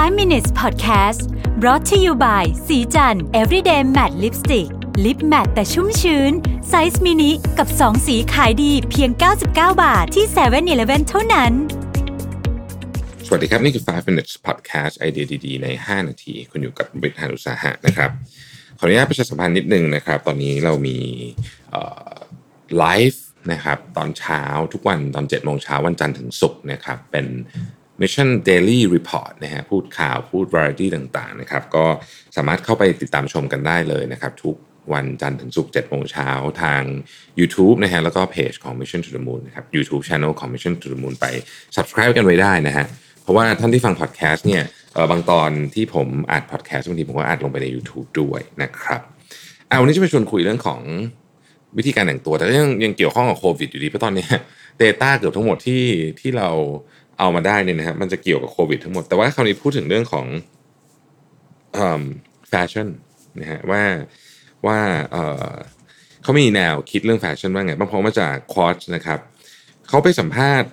5 minutes podcast brought to you by ศรีจันทร์ everyday matte lipstick lip matte แต่ชุ่มชื้น ไซส์มินิกับ 2 สีขายดีเพียง 99 บาทที่7-Eleven เท่านั้น สวัสดีครับ นี่คือ 5 minutes podcast ไอเดียดีๆ ใน 5 นาที คุณอยู่กับรวิศ หาญอุตสาหะนะครับ ขออนุญาตประชาสัมพันธ์นิดนึงนะครับ ตอนนี้เรามีไลฟ์นะครับตอนเช้าทุกวันตอน7โมงเช้าวันจันทร์ถึงศุกร์นะครับเป็น Mission Daily Report นะฮะพูดข่าวพูด variety ต่างๆนะครับก็สามารถเข้าไปติดตามชมกันได้เลยนะครับทุกวันจันทร์ถึงศุกร์7โมงเช้าทาง YouTube นะฮะแล้วก็เพจของ Mission to the Moon นะครับ YouTube Channel ของ Mission to the Moon ไป subscribe กันไว้ได้นะฮะเพราะว่าท่านที่ฟัง podcast เนี่ยบางตอนที่ผมอัด podcast บางทีผมก็อัดลงไปใน YouTube ด้วยนะครับเอาวันนี้จะไปชวนคุยเรื่องของวิธีการแต่งตัว แต่ยังยังเกี่ยวข้องกับโควิดอยู่ดีเพราะตอนนี้ Data เกือบทั้งหมดที่ที่เรา เอามาได้เนี่ยนะครับมันจะเกี่ยวกับโควิดทั้งหมด แต่ว่าคราวนี้พูดถึงเรื่องของแฟชั่นนะฮะว่าว่าเขามีแนวคิดเรื่องแฟชั่นว่าไงบางพอมาจากควอชนะครับเขาไปสัมภาษณ์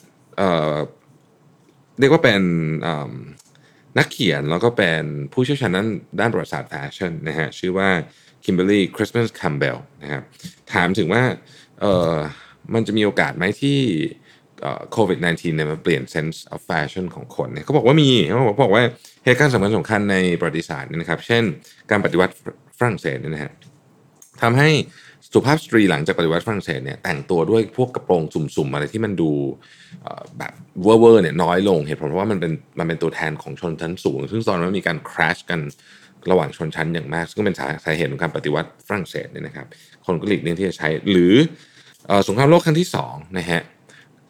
เรียกว่าเป็นนักเขียนแล้วก็เป็นผู้เชี่ยวชาญด้านด้านประวัติศาสตร์แฟชั่นนะฮะชื่อว่า Kimberly Chrisman-Campbell นะครับถามถึงว่าเออมันจะมีโอกาสไหมที่ โควิด -19 เนี่ยมันเปลี่ยน sense of fashion ของคนเนี่ยเขาบอกว่ามีเขาบอกว่าเหตุการณ์สำคัญสำคัญในประวัติศาสตร์เนี่ยนะครับ เช่น การปฏิวัติฝรั่งเศสเนี่ยนะฮะทำให้สุภาพสตรีหลังจากปฏิวัติฝรั่งเศสเนี่ยแต่งตัวด้วยพวกกระโปรงสุ่มๆอะไรที่มันดูแบบเวอร์ๆเนี่ยน้อยลงเหตุผลเพราะว่ามันเป็นมันเป็นตัวแทนของชนชั้นสูง ซึ่งตอนนั้นมีการคราชกันระหว่างชนชั้นอย่างมาก ซึ่งเป็นสาเหตุของการปฏิวัติฝรั่งเศสเนี่ยนะครับ คนก็หลีกเลี่ยงที่จะใช้หรือสงครามโลกครั้งที่2นะฮะ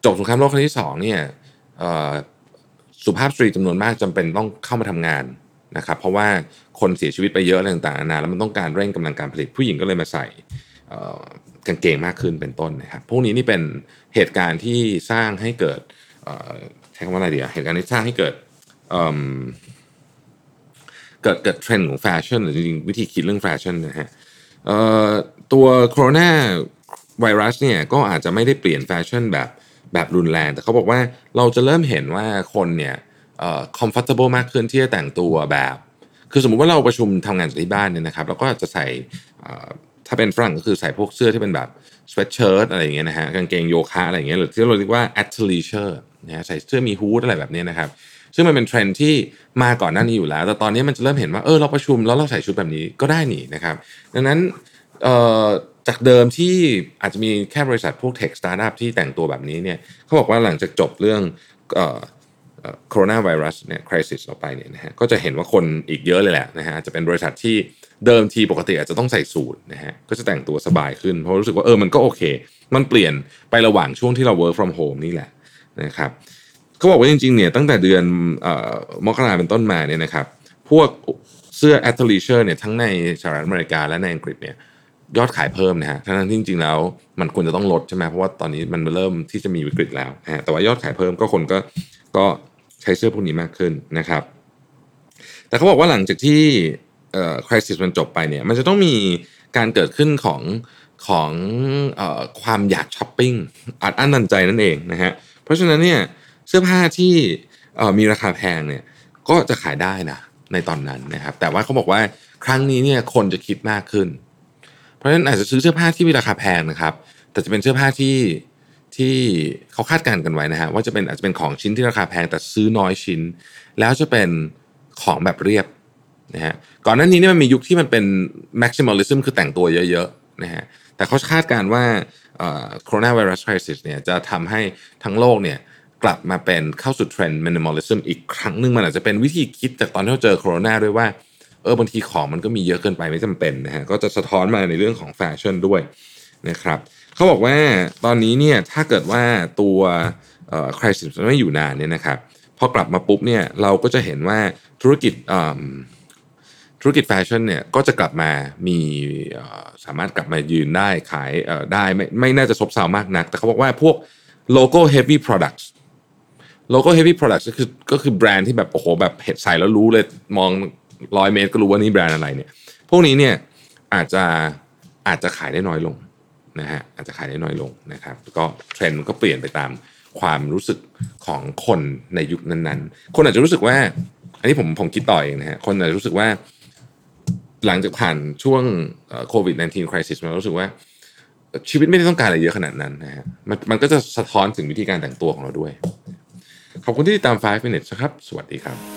จบสงครามโลกครั้งที่2เนี่ยสุภาพสตรีจำนวนมากจำเป็นต้องเข้ามาทำงานนะครับเพราะว่าคนเสียชีวิตไปเยอะอะไรต่างๆนาแล้วมันต้องการเร่งกำลังการผลิตผู้หญิงก็เลยมาใส่กางเกงมากขึ้นเป็นต้นนะครับพวกนี้นี่เป็นเหตุการณ์ที่สร้างให้เกิดใช้คำว่าอะไรดีอะเหตุการณ์ที่สร้างให้เกิดเกิดเกิดเทรนด์ของแฟชั่นหรือจริงวิธีคิดเรื่องแฟชั่นนะฮะตัวโคโรนาไวรัสเนี่ยก็อาจจะไม่ได้เปลี่ยนแฟชั่นแบบ แบบรุนแรง แต่เขาบอกว่าเราจะเริ่มเห็นว่าคนเนี่ยเอ่อ comfortable มากขึ้นที่จะแต่งตัวแบบ คือสมมุติว่าเราประชุมทำงานจากที่บ้านเนี่ยนะครับเราก็จะใส่ถ้าเป็นฝรั่งก็คือใส่พวกเสื้อที่เป็นแบบ sweatshirt อะไรอย่างเงี้ยนะฮะกางเกงโยคะอะไรอย่างเงี้ยหรือที่เราเรียกว่า athleisure นะฮะใส่เสื้อมี hood อะไรแบบนี้นะครับซึ่งมันเป็นเทรนด์ที่มาก่อนหน้านี้อยู่แล้ว แต่ตอนนี้มันจะเริ่มเห็นว่าเออเราประชุมแล้วเราใส่ชุดแบบนี้ก็ได้นี่นะครับ ดังนั้น จากเดิมที่อาจจะมีแค่บริษัทพวก tech startup ที่แต่งตัวแบบนี้เนี่ยเขาบอกว่าหลังจากจบเรื่องโคโรนาไวรัสเนี่ย crisis ออกไปเนี่ยนะฮะก็จะเห็นว่าคนอีกเยอะเลยแหละนะฮะจะเป็นบริษัทที่เดิมทีปกติอาจจะต้องใส่สูทนะฮะก็จะแต่งตัวสบายขึ้น เพราะรู้สึกว่าเออมันก็โอเค มันเปลี่ยนไประหว่างช่วงที่เรา work from home นี่แหละนะครับเขาบอกว่าจริงๆเนี่ยตั้งแต่เดือนมกราเป็นต้นมาเนี่ยนะครับพวกเสื้อ athleisure เนี่ยทั้งในสหรัฐอเมริกาและในอังกฤษเนี่ย ยอดขายเพิ่มนะฮะทั้งที่จริงๆแล้วมันควรจะต้องลดใช่ไหมเพราะว่าตอนนี้มันเริ่มที่จะมีวิกฤตแล้วนะฮะแต่ว่ายอดขายเพิ่มก็คนก็ก็ใช้เสื้อพวกนี้มากขึ้นนะครับ แต่เขาบอกว่าหลังจากที่เอ่อคริสิสมันจบไปเนี่ยมันจะต้องมีการเกิดขึ้นของของเอ่อความอยากช้อปปิ้งอัดอั้นตันใจนั่นเองนะฮะเพราะฉะนั้นเนี่ยเสื้อผ้าที่มีราคาแพงเนี่ยก็จะขายได้นะในตอนนั้นนะครับแต่ว่าเขาบอกว่าครั้งนี้เนี่ยคนจะคิดมากขึ้น เพราะฉะนั้นอาจจะซื้อเสื้อผ้าที่มีราคาแพงนะครับ แต่จะเป็นเสื้อผ้าที่ที่เขาคาดการณ์กันไว้นะฮะว่าจะเป็นอาจจะเป็นของชิ้นที่ราคาแพงแต่ซื้อน้อยชิ้น แล้วจะเป็นของแบบเรียบนะฮะก่อนหน้านี้นี่มันมียุคที่มันเป็น maximalism คือแต่งตัวเยอะๆนะฮะแต่เขาคาดการณ์ว่าโคโรนาไวรัส crisis เนี่ยจะทำให้ทั้งโลกเนี่ยกลับมาเป็นเข้าสู่เทรนด์ minimalism อีกครั้งหนึ่งมันอาจจะเป็นวิธีคิดจากตอนที่เราเจอโคโรนาด้วยว่า เออบางทีของมันก็มีเยอะเกินไปไม่จำเป็นนะฮะก็จะสะท้อนมาในเรื่องของแฟชั่นด้วยนะครับเขาบอกว่าตอนนี้เนี่ยถ้าเกิดว่าตัวคริสิไม่อยู่นานเนี่ยนะครับพอกลับมาปุ๊บเนี่ยเราก็จะเห็นว่าธุรกิจธุรกิจแฟชั่นเนี่ยก็จะกลับมามีสามารถกลับมายืนได้ขายได้ไม่ไม่น่าจะซบเซามากนัก แต่เขาบอกว่าพวกโลโก้ heavy products โลโก้ heavy products ก็คือก็คือแบรนด์ที่แบบโอ้โหแบบเห็ดใส่แล้วรู้เลยมอง ร้อยเมตรก็รู้ว่านี่แบรนด์อะไรเนี่ยพวกนี้เนี่ยอาจจะอาจจะขายได้น้อยลงนะฮะอาจจะขายได้น้อยลงนะครับก็เทรนด์ก็เปลี่ยนไปตามความรู้สึกของคนในยุคนั้นๆ คนอาจจะรู้สึกว่า อันนี้ผมผมคิดต่อเองนะฮะคนอาจจะรู้สึกว่า หลังจากผ่านช่วงโควิด -19 crisis มารู้สึกว่า ชีวิตไม่ได้ต้องการอะไรเยอะขนาดนั้นนะฮะมันมันก็จะสะท้อนถึงวิธีการแต่งตัวของเราด้วย ขอบคุณที่ติดตาม 5 minutes นะครับ สวัสดีครับ